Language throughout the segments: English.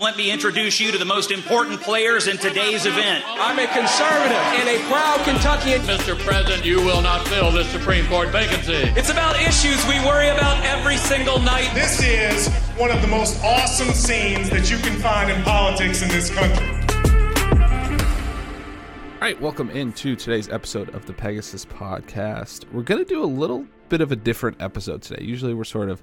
Let me introduce you to the most important players in today's event. I'm a conservative and a proud Kentuckian. Mr. President, you will not fill this Supreme Court vacancy. It's about issues we worry about every single night. This is one of the most awesome scenes that you can find in politics in this country. All right, welcome into today's episode of the Pegasus Podcast. We're going to do a little bit of a different episode today. Usually we're sort of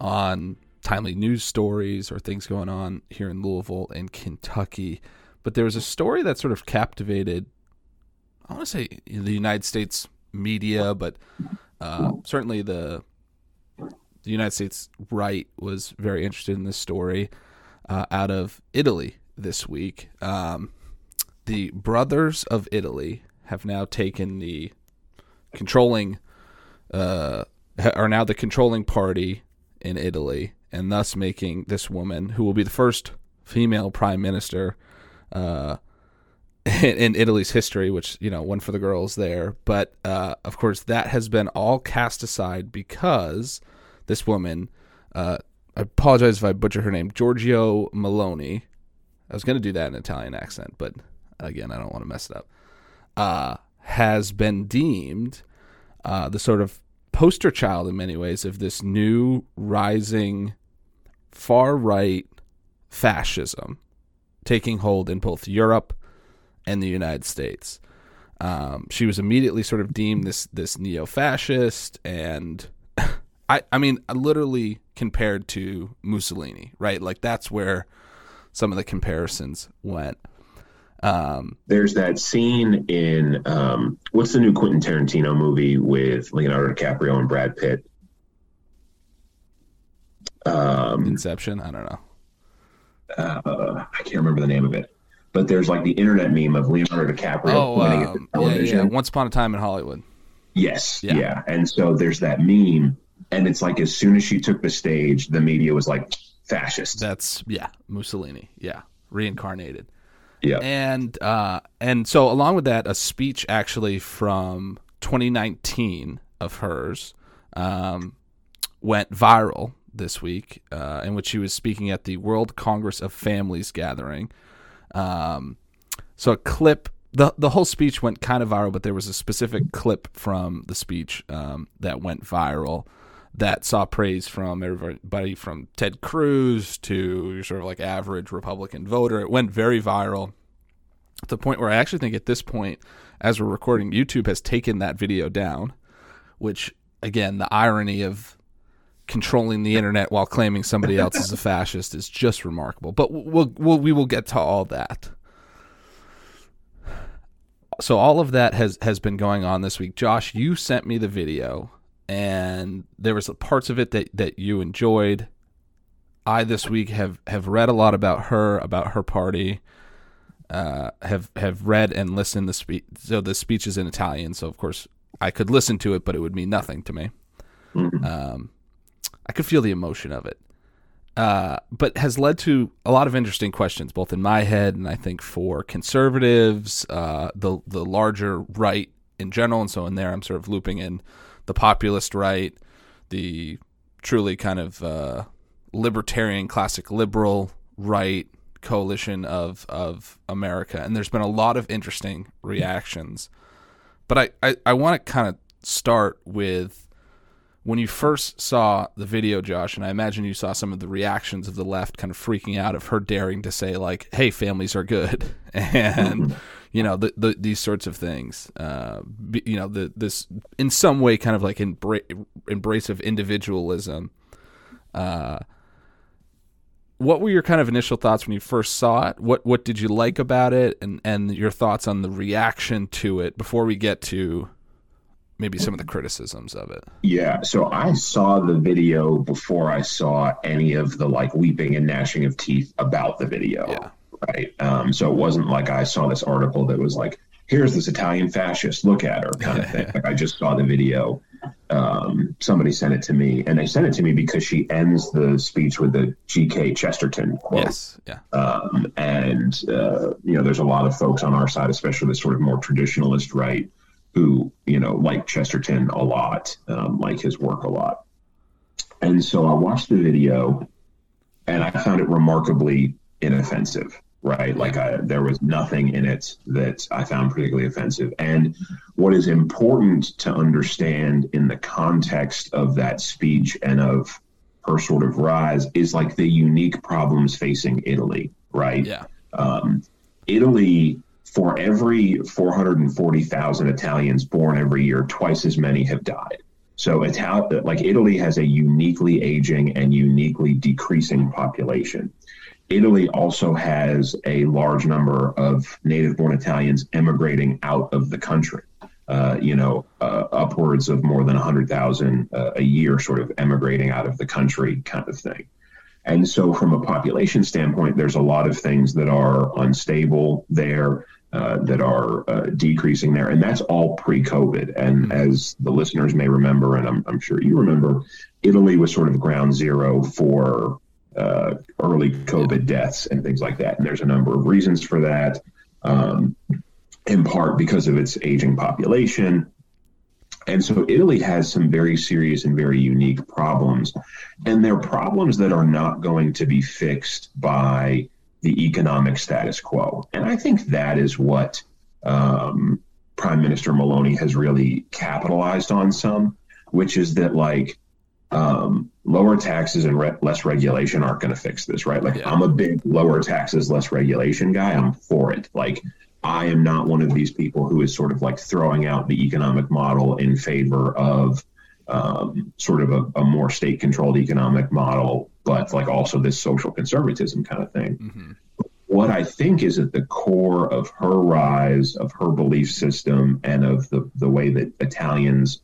on timely news stories or things going on here in Louisville and Kentucky. But there was a story that sort of captivated, I want to say the United States media, but uh, certainly the the United States right was very interested in this story uh, out of Italy this week. Um, the brothers of Italy have now taken the controlling, uh, are now the controlling party in Italy, and thus making this woman, who will be the first female prime minister uh, in, in, Italy's history, which you know, one for the girls there. But uh, of course, that has been all cast aside because this woman. Uh, I apologize if I butcher her name, Giorgio Meloni. I was going to do that in an Italian accent, but again, I don't want to mess it up, uh, has been deemed uh, the sort of poster child in many ways of this new rising far right fascism taking hold in both Europe and the United States. Um, she was immediately sort of deemed this this neo fascist, and I I mean literally compared to Mussolini, right? Like that's where some of the comparisons went. Um, There's that scene in um, what's the new Quentin Tarantino movie with Leonardo DiCaprio and Brad Pitt? Um, Inception. I don't know. Uh, I can't remember the name of it, but there's like the internet meme of Leonardo DiCaprio oh, pointing at the um, television. Yeah, yeah. Once upon a time in Hollywood. Yes. Yeah. yeah. And so there's that meme, and it's like as soon as she took the stage, the media was like fascist. That's yeah, Mussolini. Yeah, reincarnated. Yeah. And uh, and so along with that, a speech actually from 2019 of hers um, went viral this week, uh, in which she was speaking at the World Congress of Families gathering. Um, so a clip, the the whole speech went kind of viral, but there was a specific clip from the speech um, that went viral that saw praise from everybody from Ted Cruz to sort of like average Republican voter. It went very viral to the point where I actually think at this point, as we're recording, YouTube has taken that video down, which again, the irony of controlling the internet while claiming somebody else is a fascist is just remarkable. But we'll, we'll we will get to all that. So all of that has has been going on this week. Josh, you sent me the video and there was parts of it that, that you enjoyed. I this week have, have read a lot about her, about her party. Uh, have have read and listened the speech. So the speech is in Italian, so of course I could listen to it, but it would mean nothing to me. Mm-hmm. Um, I could feel the emotion of it, uh, but has led to a lot of interesting questions, both in my head and I think for conservatives, uh, the the larger right in general, and so in there I'm sort of looping in the populist right, the truly kind of uh, libertarian, classic liberal right coalition of of America, and there's been a lot of interesting reactions. But I I, I want to kind of start with when you first saw the video, Josh, and I imagine you saw some of the reactions of the left kind of freaking out of her daring to say like, "Hey, families are good," and you know the, the, these sorts of things. Uh, you know the this in some way kind of like embra- embrace of individualism. Uh, what were your kind of initial thoughts when you first saw it? What what did you like about it, and and your thoughts on the reaction to it before we get to maybe some of the criticisms of it. Yeah. So I saw the video before I saw any of the like weeping and gnashing of teeth about the video. Yeah. Right. Um, so it wasn't like I saw this article that was like, here's this Italian fascist, look at her kind of thing. like I just saw the video. Um, somebody sent it to me and they sent it to me because she ends the speech with the GK Chesterton quote. Yes. Yeah. Um, and, uh, you know, there's a lot of folks on our side, especially the sort of more traditionalist right, who you know like Chesterton a lot, um, like his work a lot. And so I watched the video, and I found it remarkably inoffensive, right? Like I, there was nothing in it that I found particularly offensive. And what is important to understand in the context of that speech and of her sort of rise is like the unique problems facing Italy, right? Yeah. Um, Italy, for every 440,000 Italians born every year, twice as many have died. So like Italy has a uniquely aging and uniquely decreasing population. Italy also has a large number of native born Italians emigrating out of the country. Uh, you know, uh, upwards of more than 100,000 uh, a year sort of emigrating out of the country kind of thing. And so, from a population standpoint, there's a lot of things that are unstable there, uh, that are uh, decreasing there. And that's all pre COVID. And mm-hmm. as the listeners may remember, and I'm, I'm, sure you remember, Italy was sort of ground zero for uh, early COVID deaths and things like that. And there's a number of reasons for that. Um, in part because of its aging population. And so Italy has some very serious and very unique problems. And they're problems that are not going to be fixed by the economic status quo. And I think that is what um, Prime Minister Meloni has really capitalized on some, which is that like um, lower taxes and re- less regulation aren't going to fix this, right? Like yeah. I'm a big lower taxes, less regulation guy. I'm for it. Like I am not one of these people who is sort of like throwing out the economic model in favor of um, sort of a, a more state controlled economic model, but like also this social conservatism kind of thing. Mm-hmm. What I think is at the core of her rise, of her belief system, and of the, the way that Italians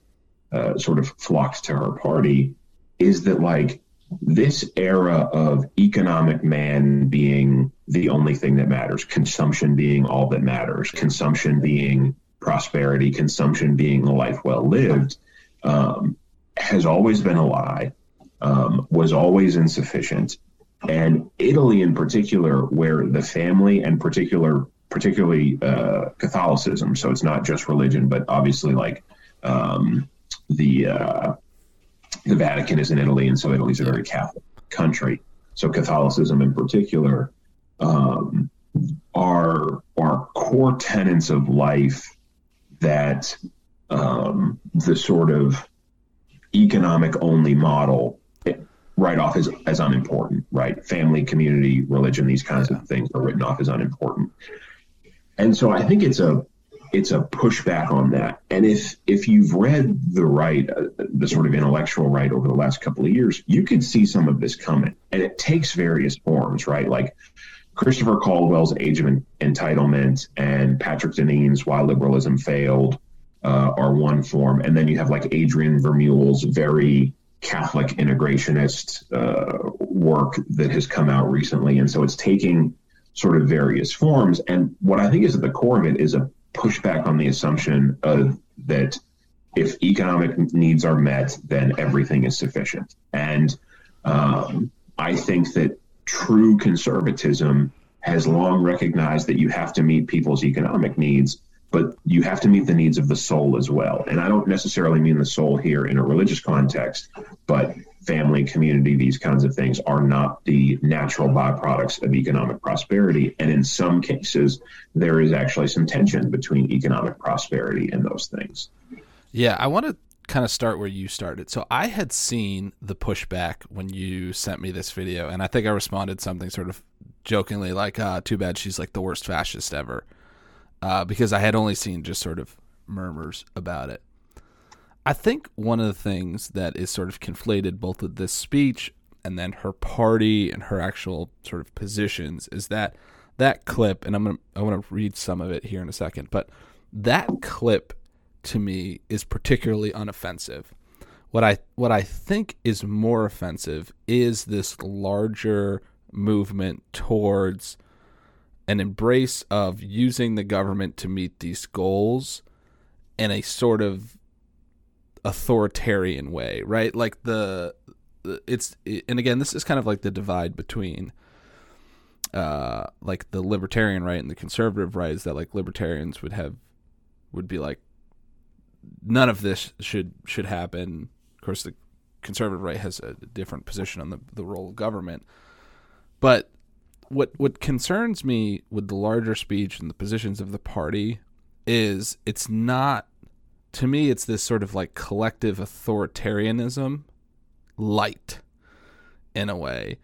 uh, sort of flocked to her party is that like this era of economic man being the only thing that matters, consumption being all that matters, consumption being prosperity, consumption being a life well lived, um, has always been a lie, um, was always insufficient. And Italy, in particular, where the family and particular, particularly uh, Catholicism, so it's not just religion, but obviously like um, the uh, the Vatican is in Italy, and so Italy's a very Catholic country. So Catholicism, in particular, um, are are core tenets of life that um, the sort of economic only model write off as, as unimportant, right? Family, community, religion, these kinds yeah. of things are written off as unimportant. And so I think it's a it's a pushback on that. And if if you've read the right, uh, the sort of intellectual right over the last couple of years, you can see some of this coming, and it takes various forms, right? Like Christopher Caldwell's Age of Entitlement and Patrick Deneen's Why Liberalism Failed uh, are one form, and then you have like Adrian Vermeule's very Catholic integralist uh, work that has come out recently, and so it's taking sort of various forms. And what I think is at the core of it is a pushback on the assumption of that if economic needs are met, then everything is sufficient. And um, I think that true conservatism has long recognized that you have to meet people's economic needs, but you have to meet the needs of the soul as well. And I don't necessarily mean the soul here in a religious context, but family, community, these kinds of things are not the natural byproducts of economic prosperity. And in some cases, there is actually some tension between economic prosperity and those things. Yeah, I want to kind of start where you started. So I had seen the pushback when you sent me this video, and I think I responded something sort of jokingly like, uh, too bad she's like the worst fascist ever. Uh, because I had only seen just sort of murmurs about it. I think one of the things that is sort of conflated both with this speech and then her party and her actual sort of positions is that that clip, and I'm gonna I want to read some of it here in a second, but that clip to me is particularly unoffensive. What I what I think is more offensive is this larger movement towards an embrace of using the government to meet these goals in a sort of authoritarian way, right? Like the, it's and again, this is kind of like the divide between uh like the libertarian right and the conservative right is that like libertarians would have would be like none of this should should happen. Of course, the conservative right has a different position on the the role of government, but what what concerns me with the larger speech and the positions of the party is it's not to me it's this sort of like collective authoritarianism light in a way.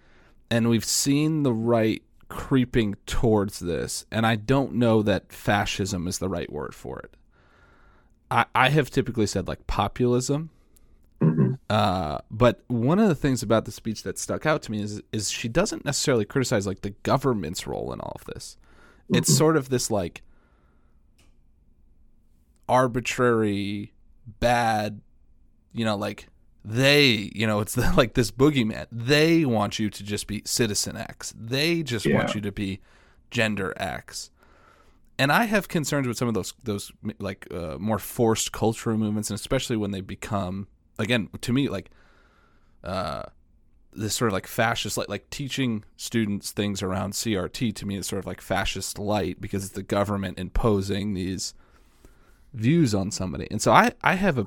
And we've seen the right creeping towards this and i don't know that fascism is the right word for it. I, I have typically said like populism uh, but one of the things about the speech that stuck out to me is is she doesn't necessarily criticize like the government's role in all of this. It's sort of this like arbitrary bad, you know, like they, you know, it's the, like this boogeyman. They want you to just be citizen X. They just Yeah. want you to be gender X. And I have concerns with some of those those like uh, more forced cultural movements, and especially when they become again to me like uh, this sort of like fascist like like teaching students things around CRT to me is sort of like fascist light because it's the government imposing these views on somebody. And so I I have a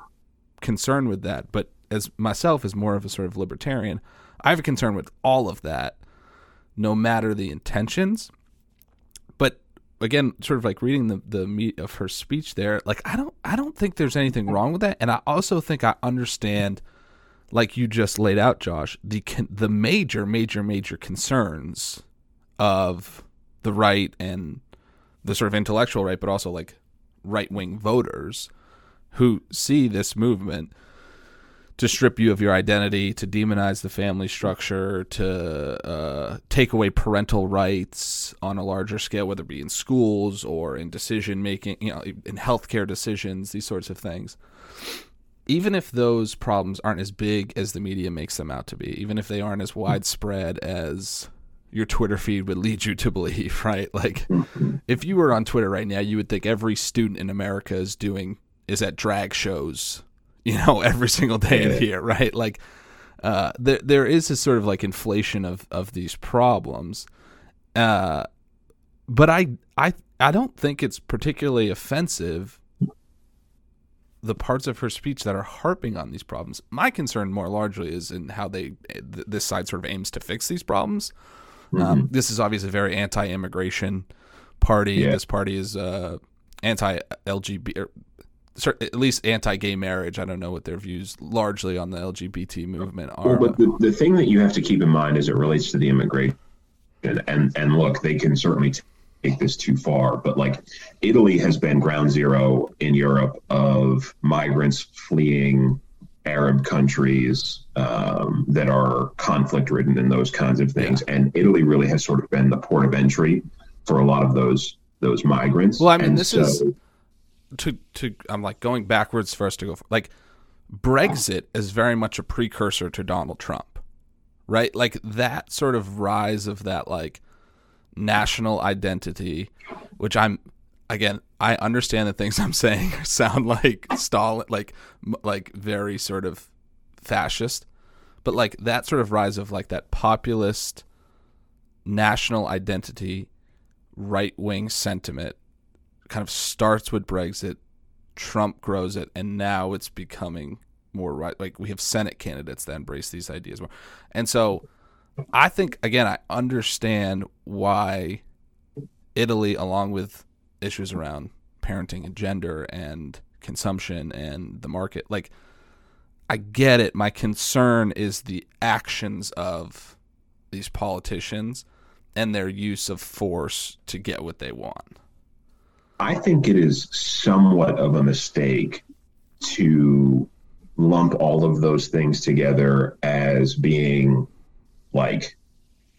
concern with that, but as myself as more of a sort of libertarian, I have a concern with all of that no matter the intentions. Again, sort of like reading the the meat of her speech there, like I don't I don't think there's anything wrong with that, and I also think I understand, like you just laid out, Josh, the the major major major concerns of the right and the sort of intellectual right, but also like right wing voters who see this movement to strip you of your identity, to demonize the family structure, to uh, take away parental rights on a larger scale, whether it be in schools or in decision making, you know, in healthcare decisions, these sorts of things. Even if those problems aren't as big as the media makes them out to be, even if they aren't as widespread as your Twitter feed would lead you to believe, right? Like, if you were on Twitter right now, you would think every student in America is doing is at drag shows you know, every single day of the year, right? Like, uh, there there is this sort of like inflation of of these problems, uh, but I I I don't think it's particularly offensive. The parts of her speech that are harping on these problems. My concern more largely is in how they th- this side sort of aims to fix these problems. Um, this is obviously a very anti-immigration party. Yeah. This party is uh, anti-LGBT, cer- at least anti-gay marriage. I don't know what their views largely on the LGBT movement are. Well, but the, the thing that you have to keep in mind as it relates to the immigration, and and look, they can certainly take this too far, but like Italy has been ground zero in Europe of migrants fleeing Arab countries um, that are conflict ridden and those kinds of things, and Italy really has sort of been the port of entry for a lot of those those migrants. Well, I mean, And this so- is to to I'm like going backwards us to go for, like Brexit is very much a precursor to Donald Trump, right? Like that sort of rise of that like national identity, which I'm again I understand the things I'm saying sound like Stalin, like like very sort of fascist, but like that sort of rise of like that populist national identity, right wing sentiment kind of starts with Brexit, Trump grows it, and now it's becoming more right. Like we have Senate candidates that embrace these ideas more, and so I think again I understand why Italy, along with issues around parenting and gender and consumption and the market, like I get it. My concern is the actions of these politicians and their use of force to get what they want. I think it is somewhat of a mistake to lump all of those things together as being like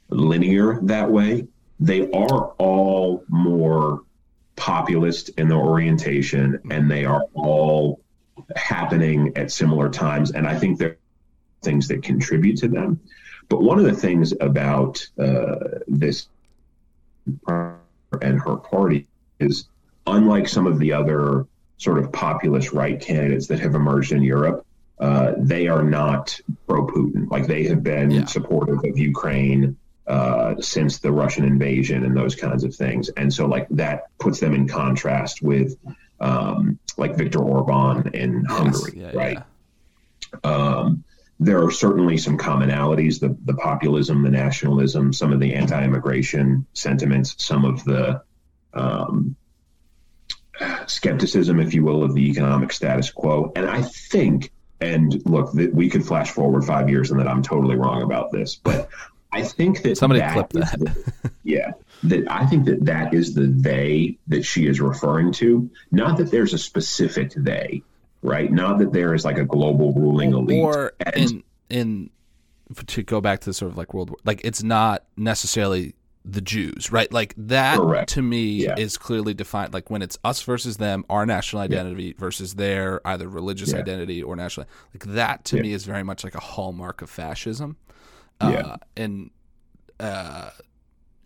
linear that way. They are all more populist in their orientation and they are all happening at similar times. And I think there are things that contribute to them. But one of the things about uh, this and her party is unlike some of the other sort of populist right candidates that have emerged in Europe, uh, they are not pro Putin. Like they have been Yeah. supportive of Ukraine uh, since the Russian invasion and those kinds of things. And so, like, that puts them in contrast with um, like Viktor Orban in Hungary, yeah, right? yeah. Um, there are certainly some commonalities the, the populism, the nationalism, some of the anti immigration sentiments, some of the um, skepticism, if you will, of the economic status quo. And I think, and look, that we could flash forward five years and that I'm totally wrong about this, but I think that somebody that clipped that. The, yeah, that I think that that is the they that she is referring to. Not that there's a specific they, right? Not that there is like a global ruling elite. Or in in to go back to the sort of like World War, like it's not necessarily the Jews, right? Like that Correct. to me Yeah. is clearly defined. Like when it's us versus them, our national identity versus their either religious Yeah. identity or national. Like that to Yeah. me is very much like a hallmark of fascism. Yeah. Uh, and uh,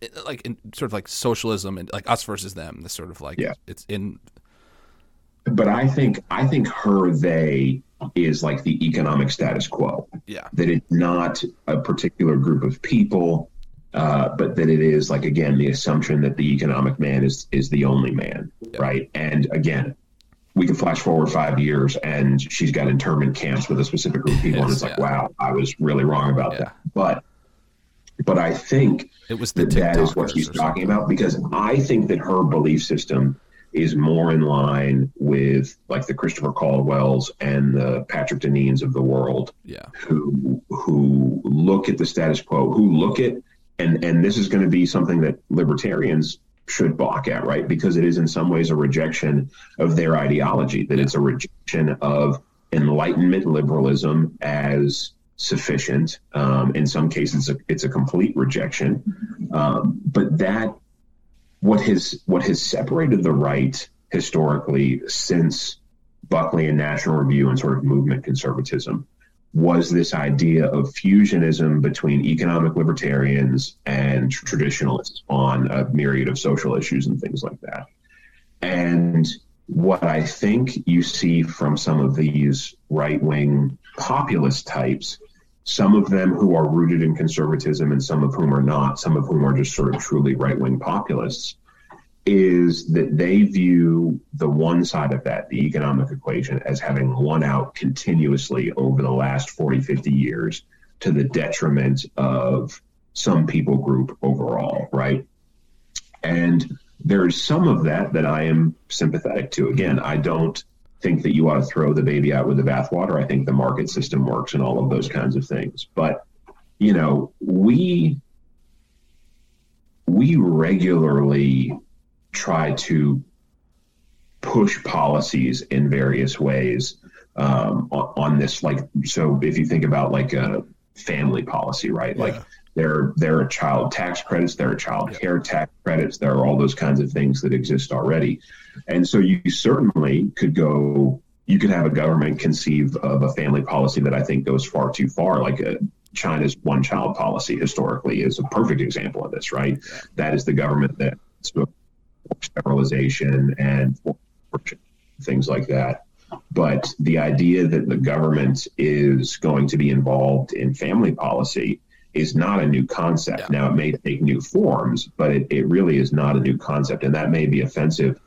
it- like in sort of like socialism and like us versus them. The sort of like Yeah. it's in but I think I think her they is like the economic status quo. yeah That it's not a particular group of people, uh, but that it is like again the assumption that the economic man is is the only man, right? And again, we can flash forward five years, and she's got internment camps with a specific group of people, and it's like, yeah. wow, I was really wrong about Yeah. that. But but I think it was the that that is what she's talking about because I think that her belief system is more in line with like the Christopher Caldwells and the Patrick Deneen's of the world yeah who who look at the status quo, who look at and and this is going to be something that libertarians should balk at, right? Because it is in some ways a rejection of their ideology, that it's a rejection of enlightenment liberalism as sufficient. Um, in some cases, it's a, it's a complete rejection. Um, but that what has what has separated the right historically since Buckley and National Review and sort of movement conservatism was this idea of fusionism between economic libertarians and traditionalists on a myriad of social issues and things like that. And what I think you see from some of these right wing populist types, some of them who are rooted in conservatism and some of whom are not, some of whom are just sort of truly right wing populists, is that they view the one side of that, the economic equation, as having won out continuously over the last 40, 50 years to the detriment of some people group overall, right? And there's some of that that I am sympathetic to. Again, I don't think that you ought to throw the baby out with the bathwater. I think the market system works and all of those kinds of things. But, you know, we we regularly try to push policies in various ways um, on, on this. Like, so if you think about like a family policy, right? Like there, there are child tax credits, there are child care tax credits, there are all those kinds of things that exist already. And so you certainly could go, you could have a government conceive of a family policy that I think goes far too far, like a, China's one child policy historically is a perfect example of this, right? That is the government that sterilization and things like that. But the idea that the government is going to be involved in family policy is not a new concept. Yeah. Now, it may take new forms, but it, it really is not a new concept. And that may be offensive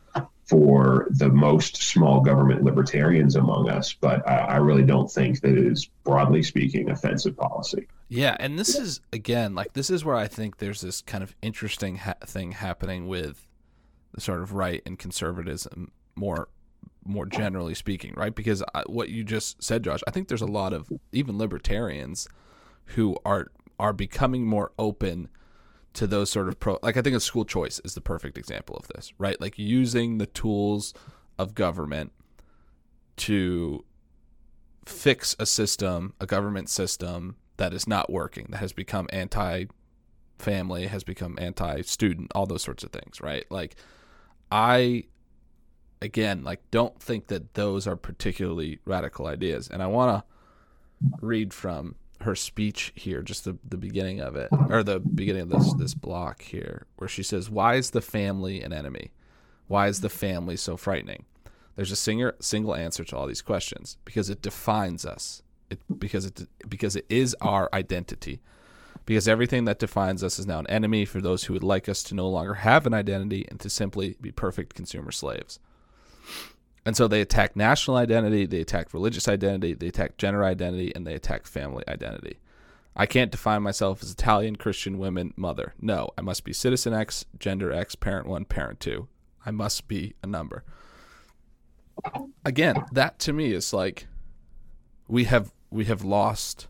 for the most small government libertarians among us, but I, I really don't think that it is, broadly speaking, offensive policy. Yeah, and this is again like this is where I think there's this kind of interesting ha- thing happening with the sort of right and conservatism more more generally speaking, right? Because I, what you just said, Josh, I think there's a lot of even libertarians who are are becoming more open to those sort of pro like I think a school choice is the perfect example of this, right? Like using the tools of government to fix a system, a government system that is not working, that has become anti family, has become anti student, all those sorts of things, right? Like I again like don't think that those are particularly radical ideas. And I want to read from her speech here, just the, the beginning of it, or the beginning of this this block here, where she says, "Why is the family an enemy? Why is the family so frightening?" There's a singer, single answer to all these questions because it defines us. It because it because it is our identity. Because everything that defines us is now an enemy for those who would like us to no longer have an identity and to simply be perfect consumer slaves. And so they attack national identity, they attack religious identity, they attack gender identity, and they attack family identity. I can't define myself as Italian, Christian, woman, mother. No, I must be citizen X, gender X, parent one, parent two. I must be a number. Again, that to me is like we have we have lost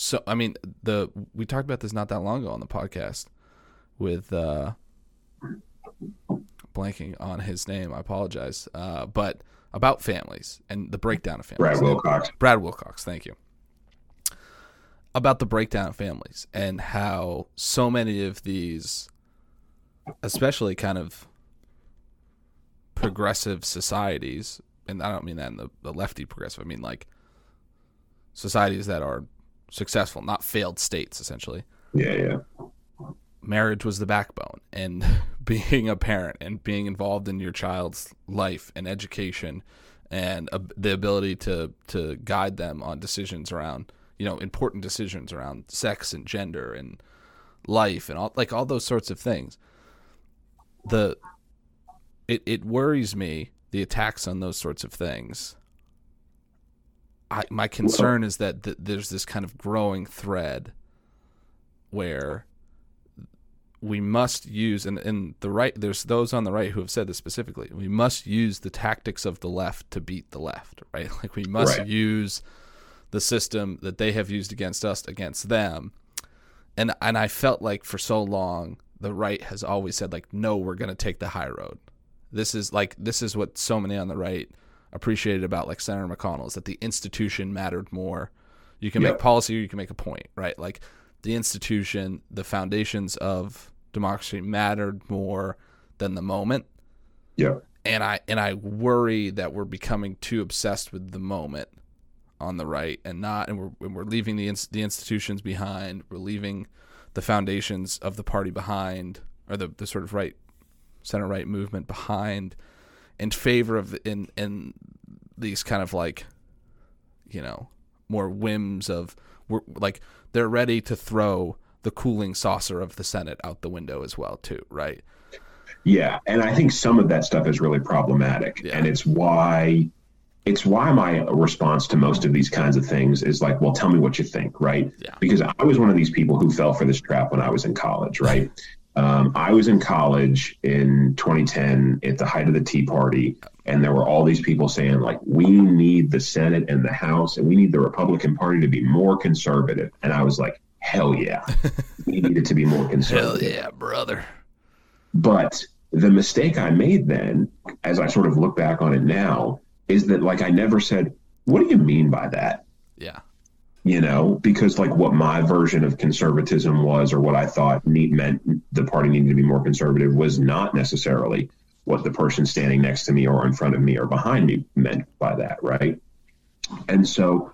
so I mean the we talked about this not that long ago on the podcast with uh blanking on his name. I apologize. Uh, but about families and the breakdown of families. Brad Wilcox. Brad Wilcox, thank you. About the breakdown of families and how so many of these, especially kind of progressive societies, and I don't mean that in the, the lefty progressive, I mean like societies that are successful, not failed states, essentially. Yeah, yeah. Marriage was the backbone, and being a parent and being involved in your child's life and education, and uh, the ability to to guide them on decisions around you know important decisions around sex and gender and life and all like all those sorts of things. The it it worries me the attacks on those sorts of things I, my concern is that th- there's this kind of growing thread where we must use and, and the right there's those on the right who have said this specifically we must use the tactics of the left to beat the left right? Like we must Right. use the system that they have used against us against them. And and I felt like for so long the right has always said like no we're going to take the high road. This is like this is what so many on the right appreciated about like Senator McConnell is that the institution mattered more. You can Yep. make policy or you can make a point, right? Like the institution, the foundations of democracy mattered more than the moment. Yeah. And I and I worry that we're becoming too obsessed with the moment on the right and not and we're and we're leaving the ins- the institutions behind. We're leaving the foundations of the party behind or the, the sort of right center right movement behind in favor of in in these kind of like you know more whims of we're like they're ready to throw the cooling saucer of the Senate out the window as well too, right? Yeah, and I think some of that stuff is really problematic, Yeah. and it's why it's why my response to most of these kinds of things is like, well, tell me what you think, right? Yeah. Because I was one of these people who fell for this trap when I was in college, right? um, I was in college in 2010 at the height of the Tea Party, and there were all these people saying like, we need the Senate and the House, and we need the Republican Party to be more conservative, and I was like, hell yeah, we need it to be more conservative. Hell yeah, brother. But the mistake I made then, as I sort of look back on it now, is that like I never said, what do you mean by that? Yeah. You know, because like what my version of conservatism was, or what I thought need, meant the party needed to be more conservative, was not necessarily what the person standing next to me or in front of me or behind me meant by that, right? And so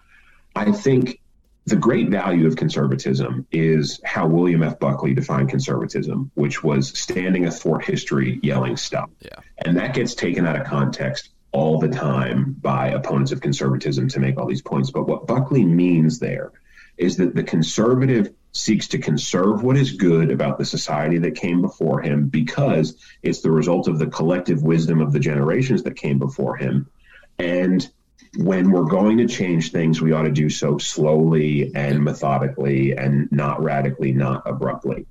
I think the great value of conservatism is how William F. Buckley defined conservatism, which was standing athwart history, yelling stop. Yeah. And that gets taken out of context all the time by opponents of conservatism to make all these points. But what Buckley means there is that the conservative seeks to conserve what is good about the society that came before him because it's the result of the collective wisdom of the generations that came before him. And when we're going to change things, we ought to do so slowly and methodically and not radically, not abruptly.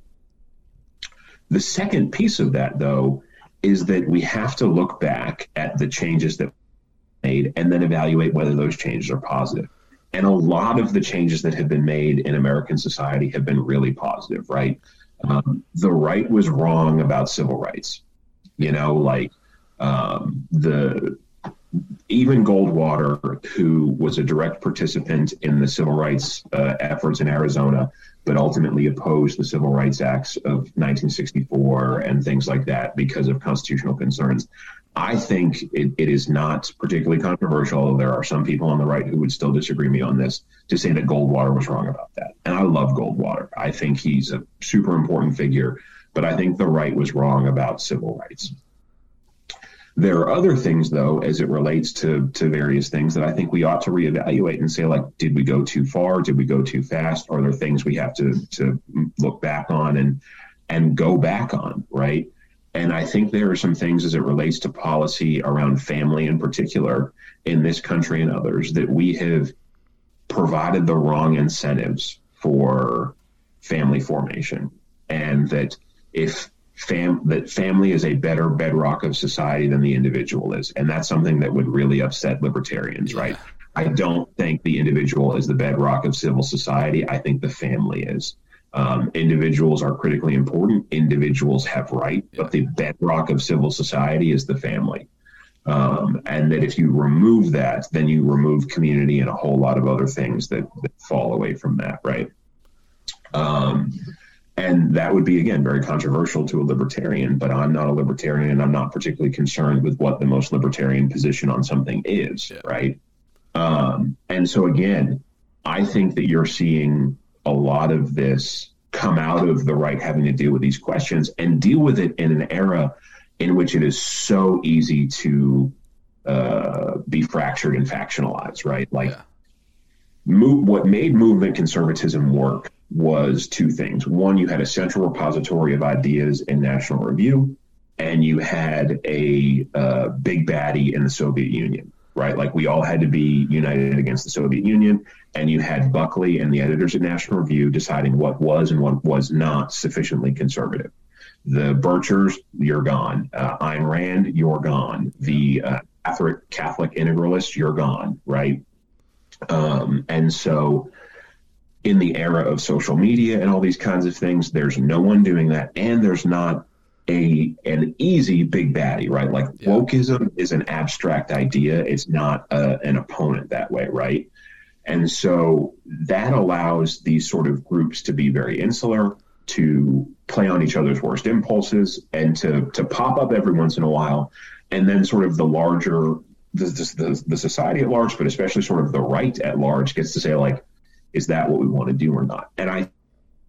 The second piece of that, though, is that we have to look back at the changes that made and then evaluate whether those changes are positive. And a lot of the changes that have been made in American society have been really positive, right? Um, the right was wrong about civil rights. You know, like um, the even Goldwater, who was a direct participant in the civil rights uh, efforts in Arizona, but ultimately opposed the Civil Rights Acts of 1964 and things like that because of constitutional concerns. I think it, it is not particularly controversial, there are some people on the right who would still disagree me on this, to say that Goldwater was wrong about that. And I love Goldwater. I think he's a super important figure, but I think the right was wrong about civil rights. There are other things, though, as it relates to to various things that I think we ought to reevaluate and say, like, did we go too far? Did we go too fast? Are there things we have to to look back on and and go back on, right? And I think there are some things as it relates to policy around family in particular in this country and others that we have provided the wrong incentives for family formation. And that if fam that family is a better bedrock of society than the individual is. And that's something that would really upset libertarians, yeah. right? I don't think the individual is the bedrock of civil society. I think the family is. Um, individuals are critically important. Individuals have rights, but the bedrock of civil society is the family. Um, and that if you remove that, then you remove community and a whole lot of other things that, that fall away from that, right? Um, and that would be again very controversial to a libertarian but i'm not a libertarian and i'm not particularly concerned with what the most libertarian position on something is yeah. right um, and so again i think that you're seeing a lot of this come out of the right having to deal with these questions and deal with it in an era in which it is so easy to uh, be fractured and factionalized, right? Like, yeah. move, what made movement conservatism work was two things. One, you had a central repository of ideas in National Review, and you had a uh, big baddie in the Soviet Union right? Like we all had to be united against the Soviet Union, and you had Buckley and the editors at National Review deciding what was and what was not sufficiently conservative. The Birchers, you're gone. Uh, Ayn Rand, you're gone. The uh, Catholic Catholic integralists, you're gone, right? Um, and so, in the era of social media and all these kinds of things, there's no one doing that, and there's not a an easy big baddie, right? Like yeah. wokeism is an abstract idea; it's not a, an opponent that way, right? And so that allows these sort of groups to be very insular, to play on each other's worst impulses, and to to pop up every once in a while, and then sort of the larger the, the, the society at large, but especially sort of the right at large, gets to say like, is that what we want to do or not? And I, in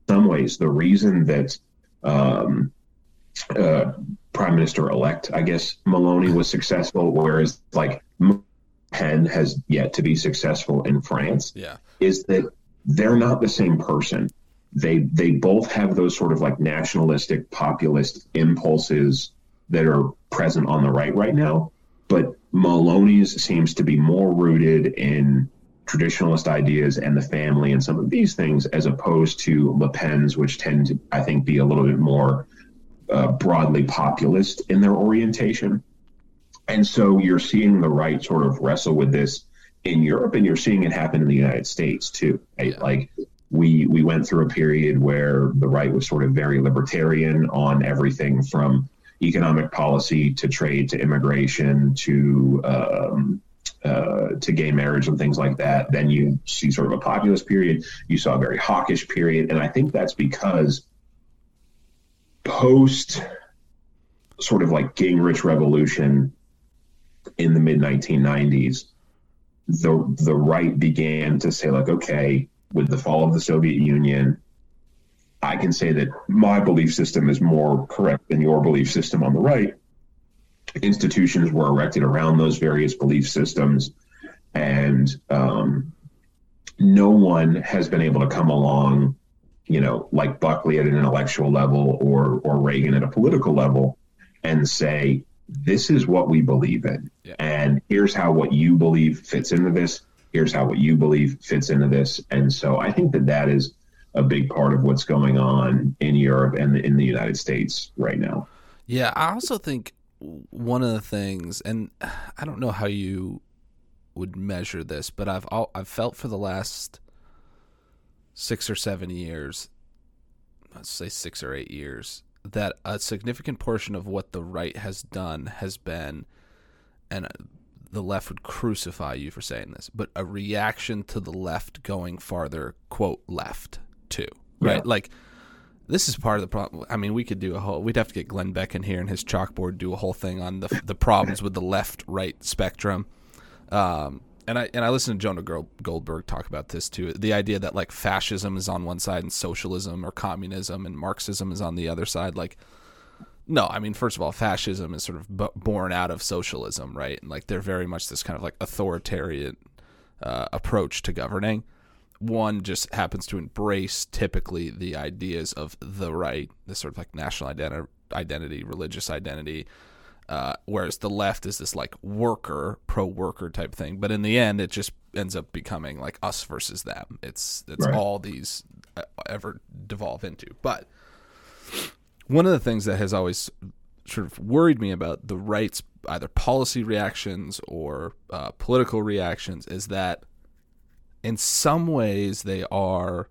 some ways, the reason that um, uh, prime minister elect, I guess Meloni was successful, whereas like Pen has yet to be successful in France. Yeah, is that they're not the same person. They they both have those sort of like nationalistic populist impulses that are present on the right right now, but Meloni's seems to be more rooted in traditionalist ideas and the family and some of these things, as opposed to Le Pen's, which tend to, I think, be a little bit more uh, broadly populist in their orientation. And so you're seeing the right sort of wrestle with this in Europe, and you're seeing it happen in the United States too. Right? Yeah. Like we we went through a period where the right was sort of very libertarian on everything from economic policy to trade to immigration to um, uh, to gay marriage and things like that. Then you see sort of a populist period. You saw a very hawkish period, and I think that's because post sort of like Gingrich revolution in the mid 1990s, the the right began to say like, okay, with the fall of the Soviet Union, I can say that my belief system is more correct than your belief system on the right. Institutions were erected around those various belief systems, and um, no one has been able to come along you know, like Buckley at an intellectual level or or Reagan at a political level, and say this is what we believe in, yeah. and here's how what you believe fits into this. Here's how what you believe fits into this, and so I think that that is a big part of what's going on in Europe and in the United States right now. Yeah, I also think one of the things, and I don't know how you would measure this, but I've I've felt for the last six or seven years, let's say six or eight years, that a significant portion of what the right has done has been, and uh, the left would crucify you for saying this, but a reaction to the left going farther, quote, left, too. Right? Yeah. Like, this is part of the problem. I mean, we could do a whole. We'd have to get Glenn Beck in here and his chalkboard do a whole thing on the the problems with the left right spectrum. Um, and I and I listened to Jonah Goldberg talk about this too. The idea that like fascism is on one side and socialism or communism and Marxism is on the other side. Like, no, I mean, first of all, fascism is sort of b- born out of socialism, right? And like they're very much this kind of like authoritarian uh, approach to governing. One just happens to embrace typically the ideas of the right, this sort of like national identi- identity, religious identity, uh, whereas the left is this like worker, pro worker type thing. But in the end, it just ends up becoming like us versus them. It's it's Right. all these uh, ever devolve into. But one of the things that has always sort of worried me about the right's either policy reactions or uh, political reactions is that in some ways they are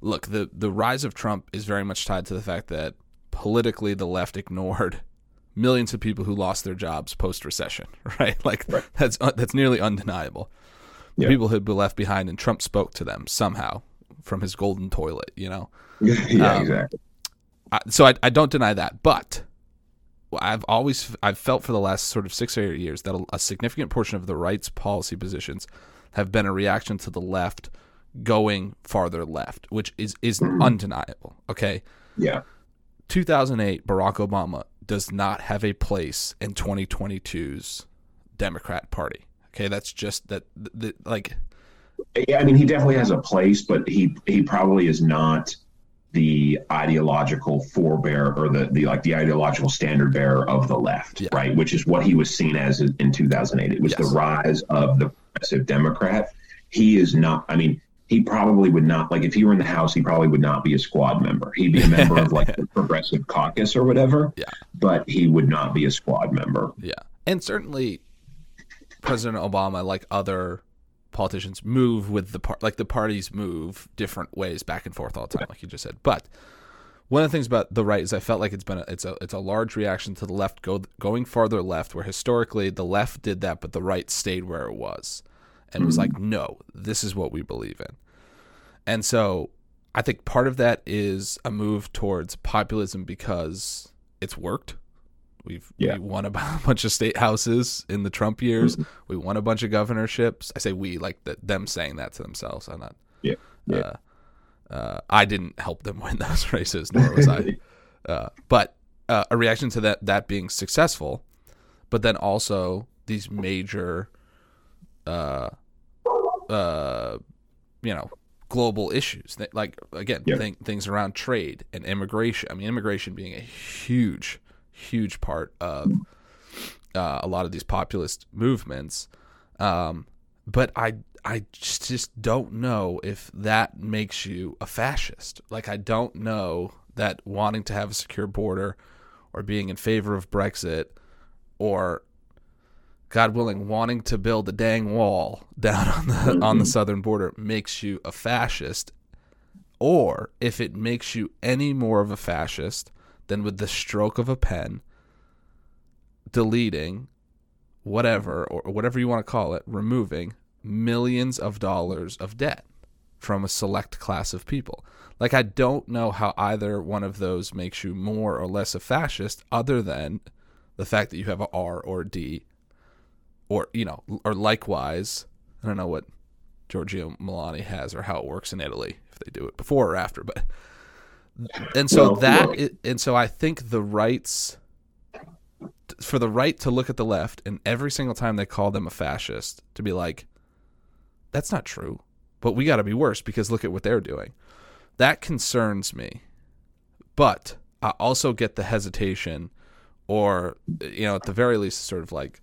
look the the rise of Trump is very much tied to the fact that politically the left ignored millions of people who lost their jobs post recession right like that's uh, that's nearly undeniable the Yeah. people who'd been left behind and Trump spoke to them somehow from his golden toilet you know yeah, Um, exactly. I, so I, I don't deny that, but I've always I've felt for the last sort of six or eight years that a, a significant portion of the right's policy positions have been a reaction to the left going farther left, which is is mm-hmm. undeniable. Okay, Yeah. 2008 Barack Obama does not have a place in 2022's Democrat Party. Okay, that's just that the, the, like Yeah, I mean, he definitely has a place, but he he probably is not the ideological forebear or the, the like the ideological standard bearer of the left, Yeah. right? Which is what he was seen as in, in 2008. It was Yes. the rise of the progressive Democrat. He is not. I mean, he probably would not like if he were in the House. He probably would not be a squad member. He'd be a member of like the Progressive Caucus or whatever. Yeah. but he would not be a squad member. Yeah. And certainly President Obama, like other politicians, move with the part like the parties move different ways back and forth all the time, like you just said. But one of the things about the right is I felt like it's been a, it's a it's a large reaction to the left go, going farther left, where historically the left did that, but the right stayed where it was, and was like, no, this is what we believe in. And so I think part of that is a move towards populism because it's worked. We've Yeah. we won a bunch of state houses in the Trump years. We won a bunch of governorships. I say we like the, them saying that to themselves. I'm not. Yeah, yeah. Uh, uh, I didn't help them win those races, nor was I. Uh, but uh, a reaction to that that being successful, but then also these major, uh, uh, you know, global issues like again Yeah. thing, things around trade and immigration. I mean, immigration being a huge, huge part of uh, a lot of these populist movements. Um, but I I just, just don't know if that makes you a fascist. Like I don't know that wanting to have a secure border or being in favor of Brexit or God willing wanting to build a dang wall down on the on the southern border makes you a fascist or if it makes you any more of a fascist than with the stroke of a pen deleting whatever or whatever you want to call it, removing millions of dollars of debt from a select class of people. Like I don't know how either one of those makes you more or less a fascist other than the fact that you have a R or a D or you know or likewise, I don't know what Giorgio Meloni has or how it works in Italy if they do it before or after, but and so Well, that look. i- and so I think the rights for the right to look at the left and every single time they call them a fascist to be like that's not true but we got to be worse because look at what they're doing that concerns me but i also get the hesitation or you know at the very least sort of like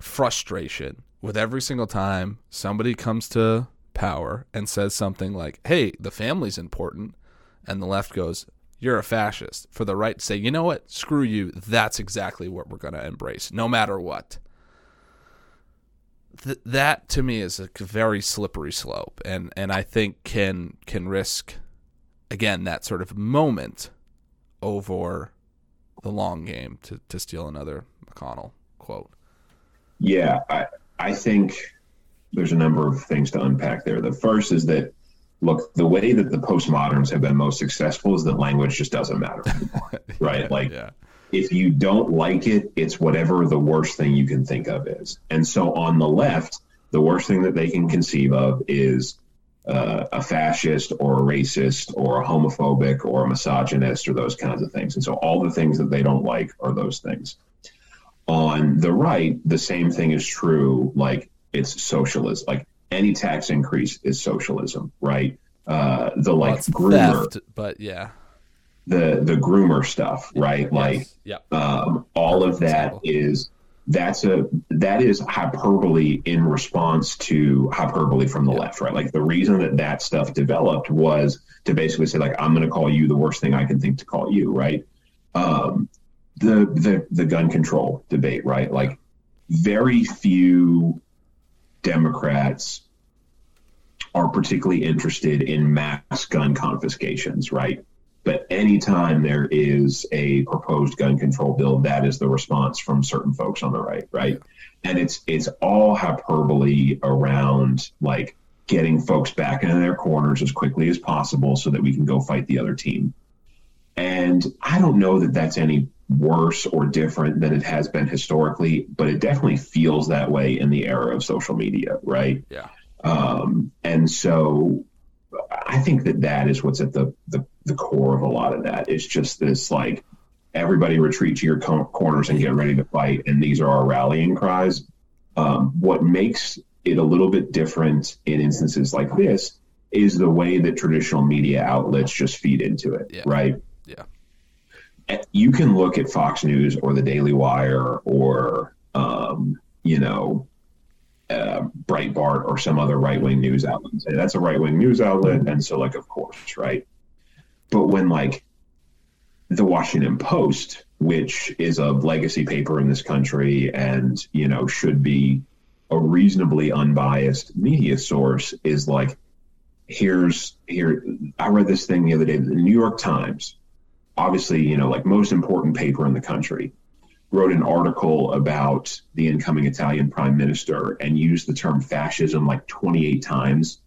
frustration with every single time somebody comes to power and says something like hey the family's important and the left goes you're a fascist. For the right to say you know what? Screw you. That's exactly what we're going to embrace no matter what. Th- that to me is a very slippery slope and and I think can can risk again that sort of moment over the long game to to steal another McConnell quote Yeah, I I think there's a number of things to unpack there. The first is that look, the way that the postmoderns have been most successful is that language just doesn't matter anymore. right? Like yeah if you don't like it, it's whatever the worst thing you can think of is. And so on the left, the worst thing that they can conceive of is uh, a fascist or a racist or a homophobic or a misogynist or those kinds of things. And so all the things that they don't like are those things. On the right, the same thing is true. Like it's socialism. Like any tax increase is socialism, right? Uh, the like it's groomer, theft, but yeah. the the groomer stuff, right? Like Yep. um, all of that is that's a that is hyperbole in response to hyperbole from the left, right? Like the reason that that stuff developed was to basically say like I'm going to call you the worst thing I can think to call you, right? Um, the the the gun control debate, right? Like very few Democrats are particularly interested in mass gun confiscations, right? But anytime there is a proposed gun control bill, that is the response from certain folks on the right, right? And it's it's all hyperbole around like getting folks back into their corners as quickly as possible so that we can go fight the other team. And I don't know that that's any worse or different than it has been historically, but it definitely feels that way in the era of social media, right? Yeah. Um, and so I think that that is what's at the, the, the core of a lot of that. It's just this like, everybody retreat to your co- corners and get ready to fight. And these are our rallying cries. Um, what makes it a little bit different in instances like this is the way that traditional media outlets just feed into it, Yeah. right? Yeah. You can look at Fox News or the Daily Wire or, um, you know, uh, Breitbart or some other right wing news outlet and say that's a right wing news outlet, and so like of course, right? But when like the Washington Post, which is a legacy paper in this country and you know should be a reasonably unbiased media source, is like here's here. I read this thing the other day. The New York Times, obviously, you know, like most important paper in the country wrote an article about the incoming Italian prime minister and used the term fascism like 28 times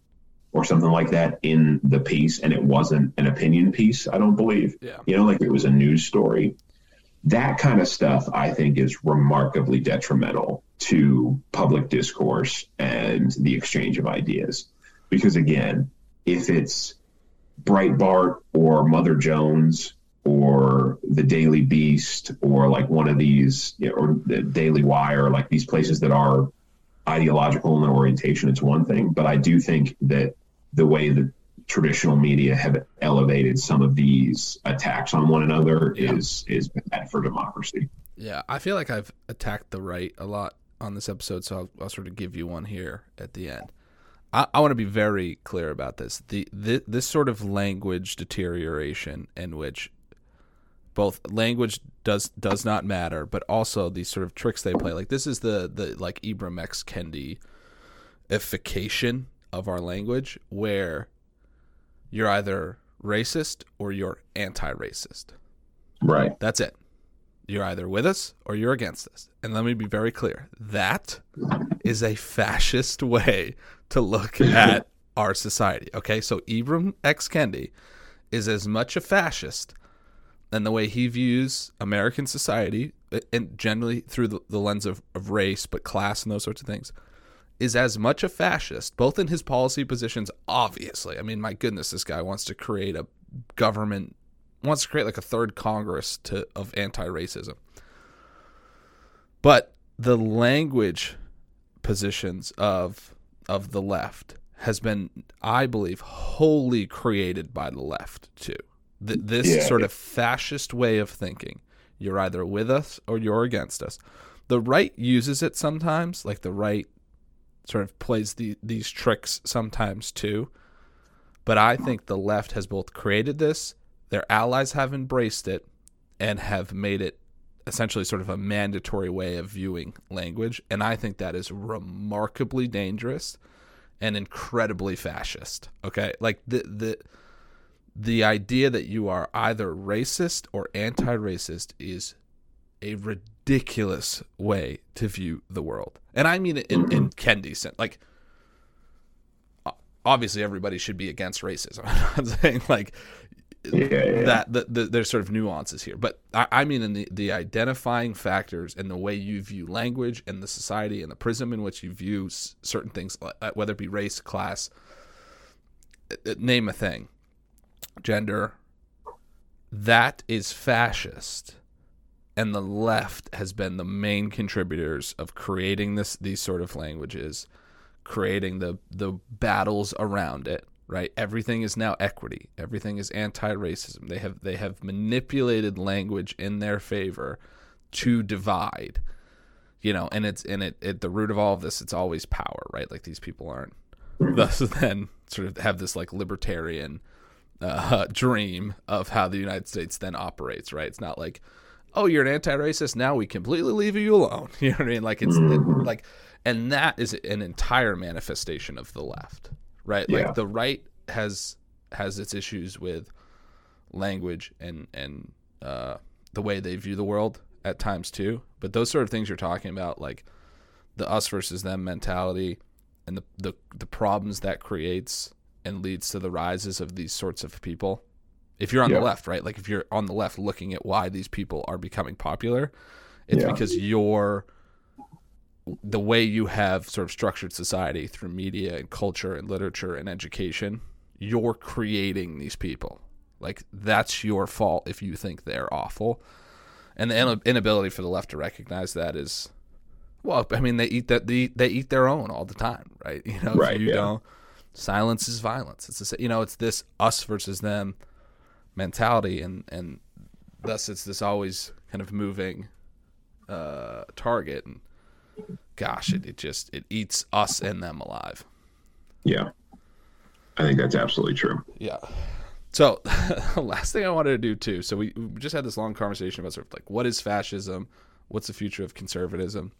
or something like that in the piece. And it wasn't an opinion piece, I don't believe. Yeah. You know, like it was a news story. That kind of stuff, I think, is remarkably detrimental to public discourse and the exchange of ideas. Because again, if it's Breitbart or Mother Jones or the Daily Beast or like one of these you know, or the Daily Wire, like these places that are ideological in their orientation, it's one thing. But I do think that the way that traditional media have elevated some of these attacks on one another is is bad for democracy. Yeah, I feel like I've attacked the right a lot on this episode, so I'll, I'll sort of give you one here at the end. I, I want to be very clear about this. The, the this sort of language deterioration in which both language does does not matter, but also these sort of tricks they play. Like this is the the like Ibram X Kendi ification of our language, where you're either racist or you're anti-racist. Right. That's it. You're either with us or you're against us. And let me be very clear that is a fascist way to look at our society. Okay, so Ibram X. Kendi is as much a fascist and the way he views American society, uh, and generally through the, the lens of, of race, but class and those sorts of things, is as much a fascist, both in his policy positions, obviously. I mean, my goodness, this guy wants to create a government, wants to create like a third Congress to of anti racism. But the language positions of of the left has been, I believe, wholly created by the left too. Th- this Yeah. sort of fascist way of thinking. You're either with us or you're against us. The right uses it sometimes, like the right sort of plays the, these tricks sometimes too. But I think the left has both created this, their allies have embraced it, and have made it essentially sort of a mandatory way of viewing language. And I think that is remarkably dangerous and incredibly fascist. Okay. Like the the the idea that you are either racist or anti-racist is a ridiculous way to view the world. And I mean it in, in Kendi's sense. Like obviously everybody should be against racism. I'm saying like Yeah, yeah. that the, the, there's sort of nuances here, but I, I mean in the, the identifying factors and the way you view language and the society and the prism in which you view s- certain things, uh, whether it be race, class, uh, uh, name a thing, gender, that is fascist. And the left has been the main contributors of creating this these sort of languages, creating the the battles around it right? Everything is now equity. Everything is anti-racism. They have they have manipulated language in their favor to divide you know and it's and it at the root of all of this it's always power right? Like these people aren't thus then sort of have this like libertarian uh, dream of how the united states then operates right? It's not like oh you're an anti-racist now we completely leave you alone. You know what i mean? Like it's it, like and that is an entire manifestation of the left right? Yeah. like the right has has its issues with language and and uh, the way they view the world at times too. But those sort of things you're talking about like the us versus them mentality and the the, the problems that creates and leads to the rises of these sorts of people if you're on Yeah. the left right like if you're on the left looking at why these people are becoming popular it's Yeah. because you're the way you have sort of structured society through media and culture and literature and education, you're creating these people. Like that's your fault if you think they're awful. And the ina- inability for the left to recognize that is well, I mean they eat that they, they eat their own all the time, right? You know, Right, you yeah. don't silence is violence. It's this, you know, it's this us versus them mentality and and thus it's this always kind of moving uh target and gosh, it, it just it eats us and them alive. Yeah. I think that's absolutely true. Yeah. So last thing I wanted to do too. So we, we just had this long conversation about sort of like what is fascism, what's the future of conservatism.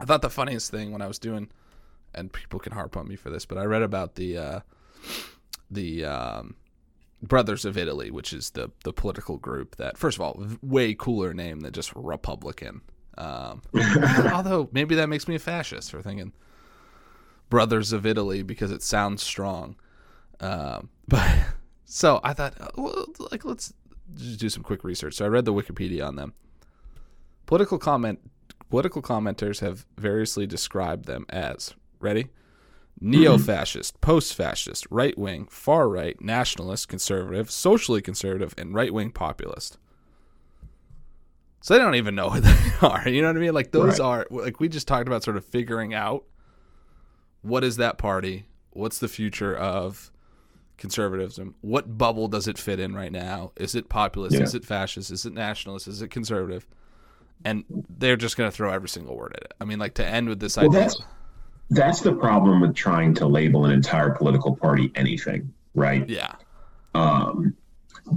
I thought the funniest thing when I was doing, and people can harp on me for this, but I read about the uh, the um, Brothers of Italy, which is the the political group that, first of all, way cooler name than just Republican. Um, although maybe that makes me a fascist for thinking Brothers of Italy because it sounds strong. Um, but so I thought, uh, well, like, let's just do some quick research. So I read the Wikipedia on them. Political comment, political commenters have variously described them as ready, neo-fascist, post-fascist, right-wing, far-right, nationalist, conservative, socially conservative, and right-wing populist. So they don't even know what they are. You know what I mean? Like those Right. are like we just talked about, sort of figuring out what is that party? What's the future of conservatism? What bubble does it fit in right now? Is it populist? Yeah. Is it fascist? Is it nationalist? Is it conservative? And they're just going to throw every single word at it. I mean, like to end with this Well, idea. That's the problem with trying to label an entire political party anything, right? yeah, Um,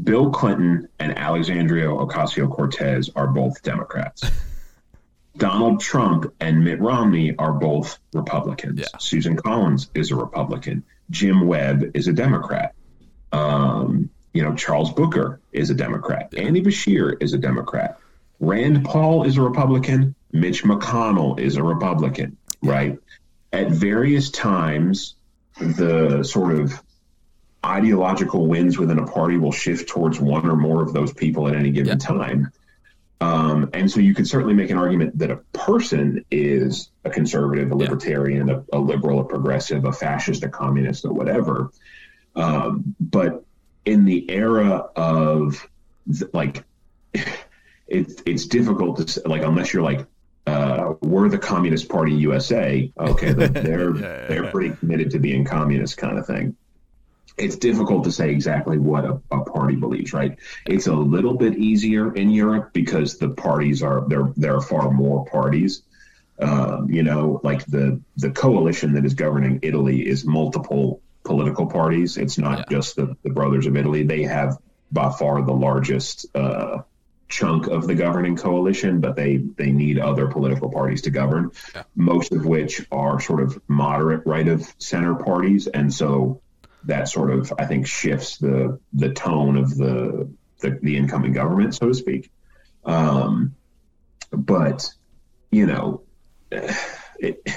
Bill Clinton and Alexandria Ocasio Cortez are both Democrats. Donald Trump and Mitt Romney are both Republicans. Yeah. Susan Collins is a Republican. Jim Webb is a Democrat. Um, you know, Charles Booker is a Democrat. Andy Beshear is a Democrat. Rand Paul is a Republican. Mitch McConnell is a Republican, right? At various times, the sort of ideological winds within a party will shift towards one or more of those people at any given Yeah. time. Um, and so you could certainly make an argument that a person is a conservative, a Yeah. libertarian, a, a liberal, a progressive, a fascist, a communist, or whatever. Um, but in the era of like, it's it's difficult to like unless you're like uh, we're the Communist Party USA. Okay, they're they're, yeah, they're yeah. pretty committed to being communist, kind of thing it's difficult to say exactly what a, a party believes, right? It's a little bit easier in Europe because the parties are there. There are far more parties. Um, you know, like the the coalition that is governing Italy is multiple political parties. It's not Yeah. just the, the Brothers of Italy. They have by far the largest uh, chunk of the governing coalition, but they they need other political parties to govern. Yeah. Most of which are sort of moderate right of center parties, and so that sort of I think shifts the the tone of the the, the incoming government, so to speak. Um, but you know, it,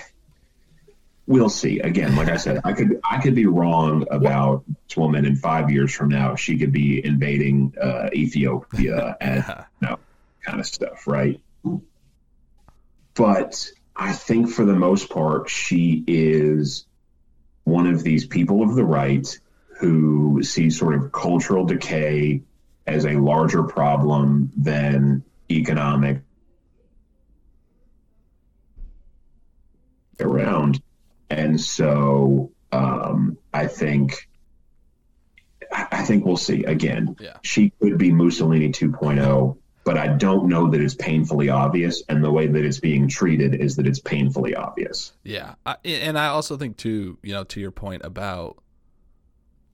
we'll see. Again, like I said, I could I could be wrong about this woman in five years from now. She could be invading uh, Ethiopia and you know, kind of stuff, right? But I think for the most part, she is one of these people of the right who see sort of cultural decay as a larger problem than economic around and so um, I think I think we'll see. Again, yeah. she could be Mussolini 2.0, but I don't know that it's painfully obvious. And the way that it's being treated is that it's painfully obvious. Yeah, I, and I also think too, you know, to your point about,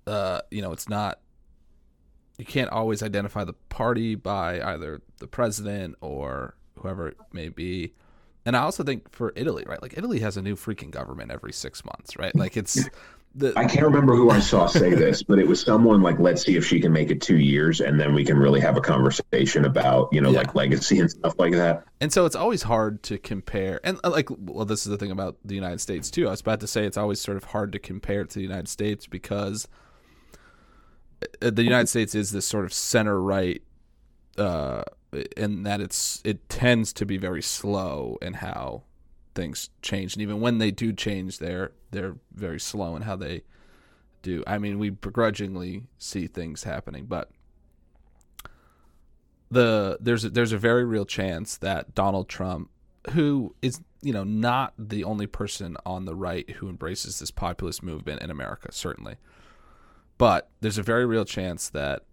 uh, you know, it's not. You can't always identify the party by either the president or whoever it may be. And I also think for Italy, right? Like Italy has a new freaking government every six months, right? Like it's the, I can't remember who I saw say this, but it was someone like, let's see if she can make it two years and then we can really have a conversation about, you know, yeah. like legacy and stuff like that. And so it's always hard to compare. And uh, like, well, this is the thing about the United States too. I was about to say it's always sort of hard to compare to the United States because uh, the United States is this sort of center right, uh, in that it's, it tends to be very slow in how things change, and even when they do change, they're they're very slow in how they do. I mean, we begrudgingly see things happening, but the there's a, there's a very real chance that Donald Trump, who is you know not the only person on the right who embraces this populist movement in America, certainly, but there's a very real chance that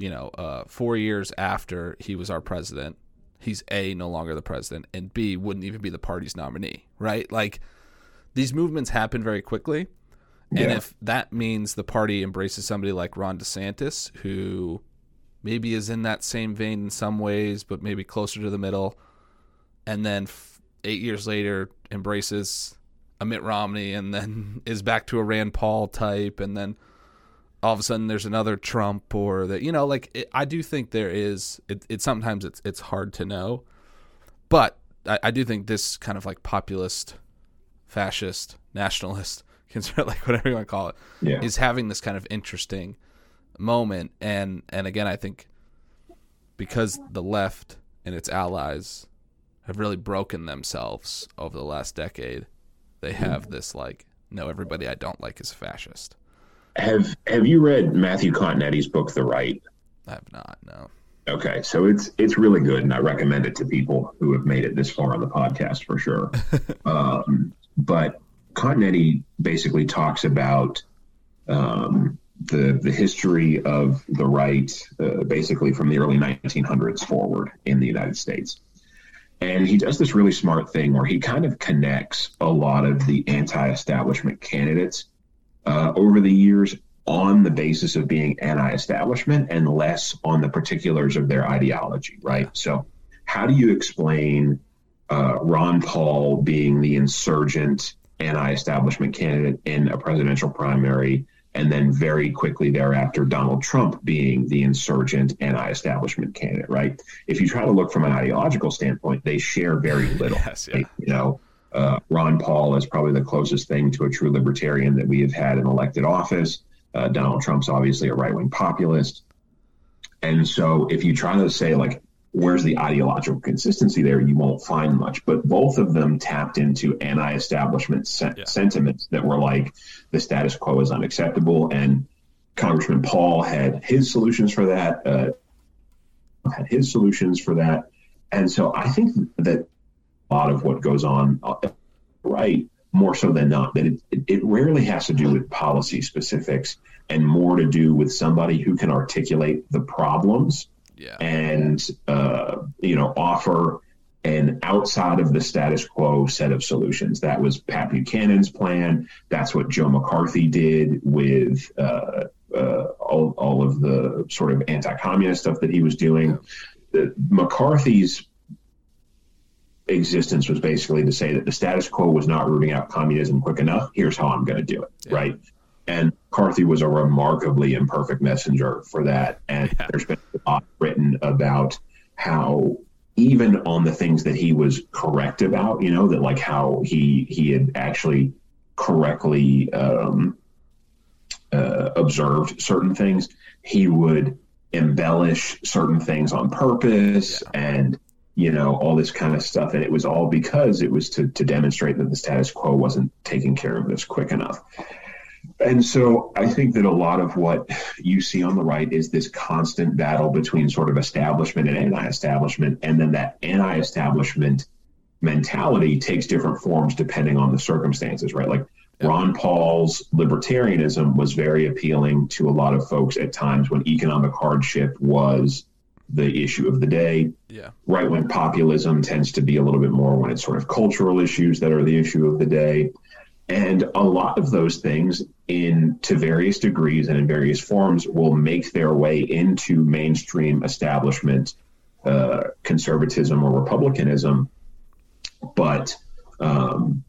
you know uh, four years after he was our president he's A, no longer the president, and B, wouldn't even be the party's nominee, right? Like these movements happen very quickly. Yeah. And if that means the party embraces somebody like Ron DeSantis, who maybe is in that same vein in some ways, but maybe closer to the middle, and then f- eight years later embraces a Mitt Romney and then is back to a Rand Paul type, and then all of a sudden there's another Trump or that you know like it, I do think there is it, it sometimes it's it's hard to know. But I, I, do think this kind of like populist fascist nationalist like whatever you want to call it yeah. is having this kind of interesting moment. And and again I think because the left and its allies have really broken themselves over the last decade they have mm-hmm. this like no everybody I don't like is fascist have Have you read Matthew Continetti's book, The Right? I have not. No. Okay, so it's it's really good, and I recommend it to people who have made it this far on the podcast for sure. um, but Continetti basically talks about um, the the history of the right, uh, basically from the early 1900s forward in the United States. And he does this really smart thing where he kind of connects a lot of the anti-establishment candidates uh, over the years on the basis of being anti-establishment and less on the particulars of their ideology, right? So, how do you explain uh, Ron Paul being the insurgent anti-establishment candidate in a presidential primary, and then very quickly thereafter Donald Trump being the insurgent anti-establishment candidate, right? If you try to look from an ideological standpoint, they share very little. yes, yeah. You know, uh, Ron Paul is probably the closest thing to a true libertarian that we have had in elected office. Uh, Donald Trump's obviously a right wing populist. And so if you try to say, like, where's the ideological consistency there, you won't find much. But both of them tapped into anti establishment yeah. sentiments that were like, the status quo is unacceptable. And Congressman Paul had his solutions for that, uh, had his solutions for that. And so I think that lot of what goes on uh, right more so than not that it, it rarely has to do with policy specifics and more to do with somebody who can articulate the problems yeah. and uh, you know offer an outside of the status quo set of solutions. That was Pat Buchanan's plan. That's what Joe McCarthy did with uh, uh, all, all of the sort of anti-communist stuff that he was doing. Yeah. McCarthy's existence was basically to say that the status quo was not rooting out communism quick enough. Here's how I'm going to do it, yeah. right? And McCarthy was a remarkably imperfect messenger for that. And yeah. there's been a lot written about how even on the things that he was correct about, you know, that like how he he had actually correctly um, uh, observed certain things, he would embellish certain things on purpose yeah. and you know, all this kind of stuff. And it was all because it was to, to demonstrate that the status quo wasn't taking care of this quick enough. And so I think that a lot of what you see on the right is this constant battle between sort of establishment and anti establishment. And then that anti establishment mentality takes different forms depending on the circumstances, right? Like Ron Paul's libertarianism was very appealing to a lot of folks at times when economic hardship was the issue of the day. Yeah. Right wing populism tends to be a little bit more when it's sort of cultural issues that are the issue of the day. And a lot of those things, in to various degrees and in various forms, will make their way into mainstream establishment uh, conservatism or republicanism. But um,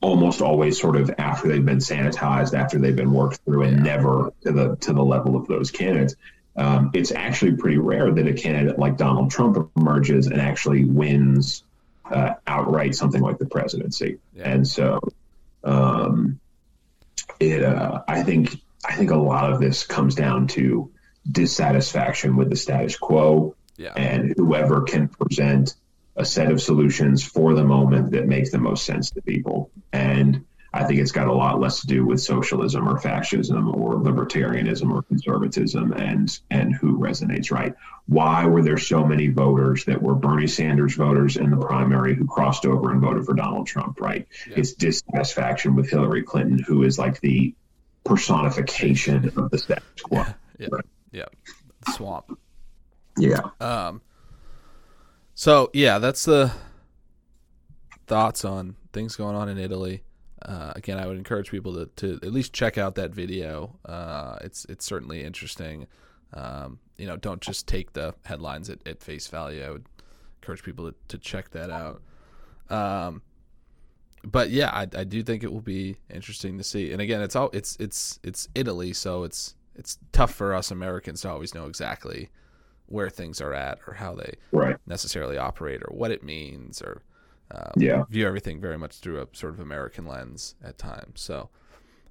almost always sort of after they've been sanitized, after they've been worked through, and never to the to the level of those candidates. Um, it's actually pretty rare that a candidate like Donald Trump emerges and actually wins uh, outright something like the presidency. Yeah. And so, um, it uh, I think I think a lot of this comes down to dissatisfaction with the status quo, Yeah. and whoever can present a set of solutions for the moment that makes the most sense to people. And I think it's got a lot less to do with socialism or fascism or libertarianism or conservatism and and who resonates right. Why were there so many voters that were Bernie Sanders voters in the primary who crossed over and voted for Donald Trump, right? It's dissatisfaction with Hillary Clinton, who is like the personification of the status quo. Yeah. Right. Yeah. Swamp. Yeah. Um. So yeah, that's the thoughts on things going on in Italy. Uh, again, I would encourage people to, to at least check out that video. Uh, it's it's certainly interesting. Um, you know, don't just take the headlines at, at face value. I would encourage people to, to check that out. Um, but yeah, I, I do think it will be interesting to see. And again, it's all it's it's it's Italy, so it's it's tough for us Americans to always know exactly where things are at or how they Right. necessarily operate or what it means or uh, Yeah. view everything very much through a sort of American lens at times. So,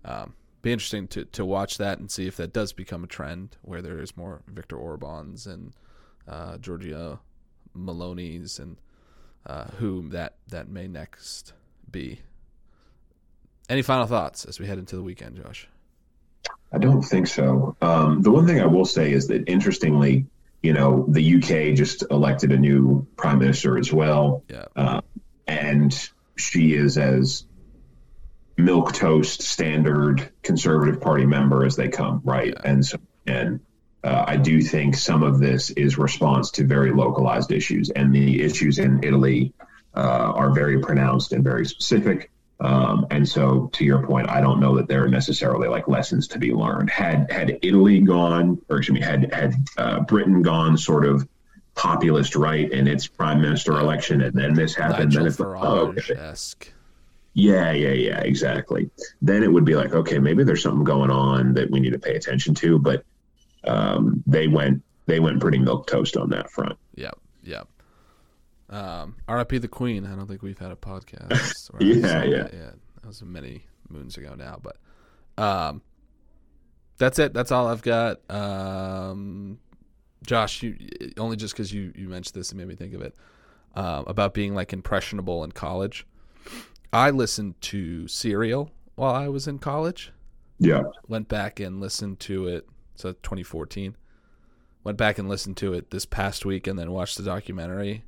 um, be interesting to, to watch that and see if that does become a trend where there is more Viktor Orbans and uh, Giorgia Meloni's and uh, who that that may next be. Any final thoughts as we head into the weekend, Josh? I don't think so. Um, the one thing I will say is that interestingly, you know, the UK just elected a new prime minister as well. Yeah. Uh, and she is as milk toast standard conservative party member as they come, right? And so, and uh, I do think some of this is response to very localized issues, and the issues in Italy uh, are very pronounced and very specific. Um, and so, to your point, I don't know that there are necessarily like lessons to be learned. Had had Italy gone, or excuse me, had had uh, Britain gone sort of populist right in its prime minister election, and then this happened, then it's like, oh, okay. Yeah, yeah, yeah, exactly. Then it would be like, okay, maybe there's something going on that we need to pay attention to. But um, they went they went pretty milk toast on that front. Yep, yep. Um, R.I.P. the Queen. I don't think we've had a podcast. Yeah, yeah. that. yeah. That was many moons ago now, but um, that's it. That's all I've got. Um, Josh, you only just because you you mentioned this, it made me think of it um, about being like impressionable in college. I listened to Serial while I was in college Yeah, went back and listened to it. So 2014. Went back and listened to it this past week and then watched the documentary.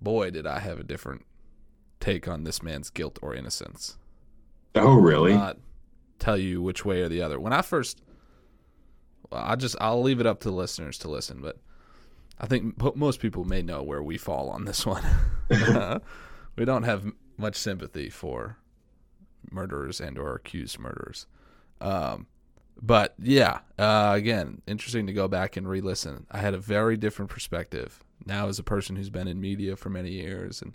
Boy, did I have a different take on this man's guilt or innocence. Oh, really? Not tell you which way or the other. When I first, I just I'll leave it up to the listeners to listen, but I think mo- most people may know where we fall on this one. we don't have much sympathy for murderers and or accused murderers. Um, but yeah, uh, again, interesting to go back and re-listen. I had a very different perspective now as a person who's been in media for many years, and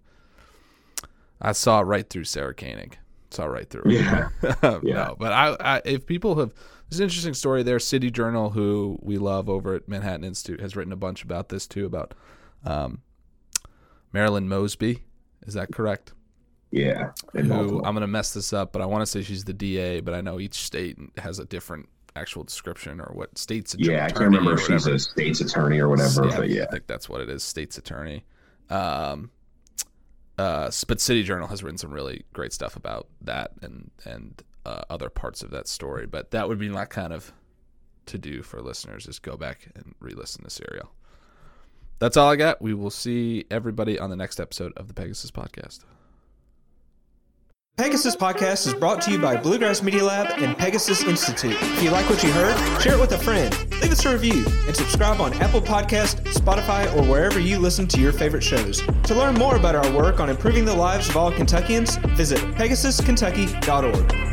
I saw right through Sarah Koenig. Saw right through. it. Yeah. no, Yeah. but I, I, if people have, there's an interesting story there. City Journal, who we love over at Manhattan Institute, has written a bunch about this too, about um, Marilyn Mosby. Is that correct? yeah. Who multiple. I'm going to mess this up, but I want to say she's the DA, but I know each state has a different actual description or what state's attorney. yeah, I can't remember if she's a state's attorney or whatever, Yeah, but yeah. I think that's what it is, state's attorney. Um, uh, but City Journal has written some really great stuff about that and and uh, other parts of that story. But that would be my kind of to do for listeners is go back and re-listen to Serial. that's all I got. We will see everybody on the next episode of the Pegasus Podcast. Pegasus Podcast is brought to you by Bluegrass Media Lab and Pegasus Institute. If you like what you heard, share it with a friend, leave us a review, and subscribe on Apple Podcast, Spotify, or wherever you listen to your favorite shows. To learn more about our work on improving the lives of all Kentuckians, visit pegasuskentucky.org.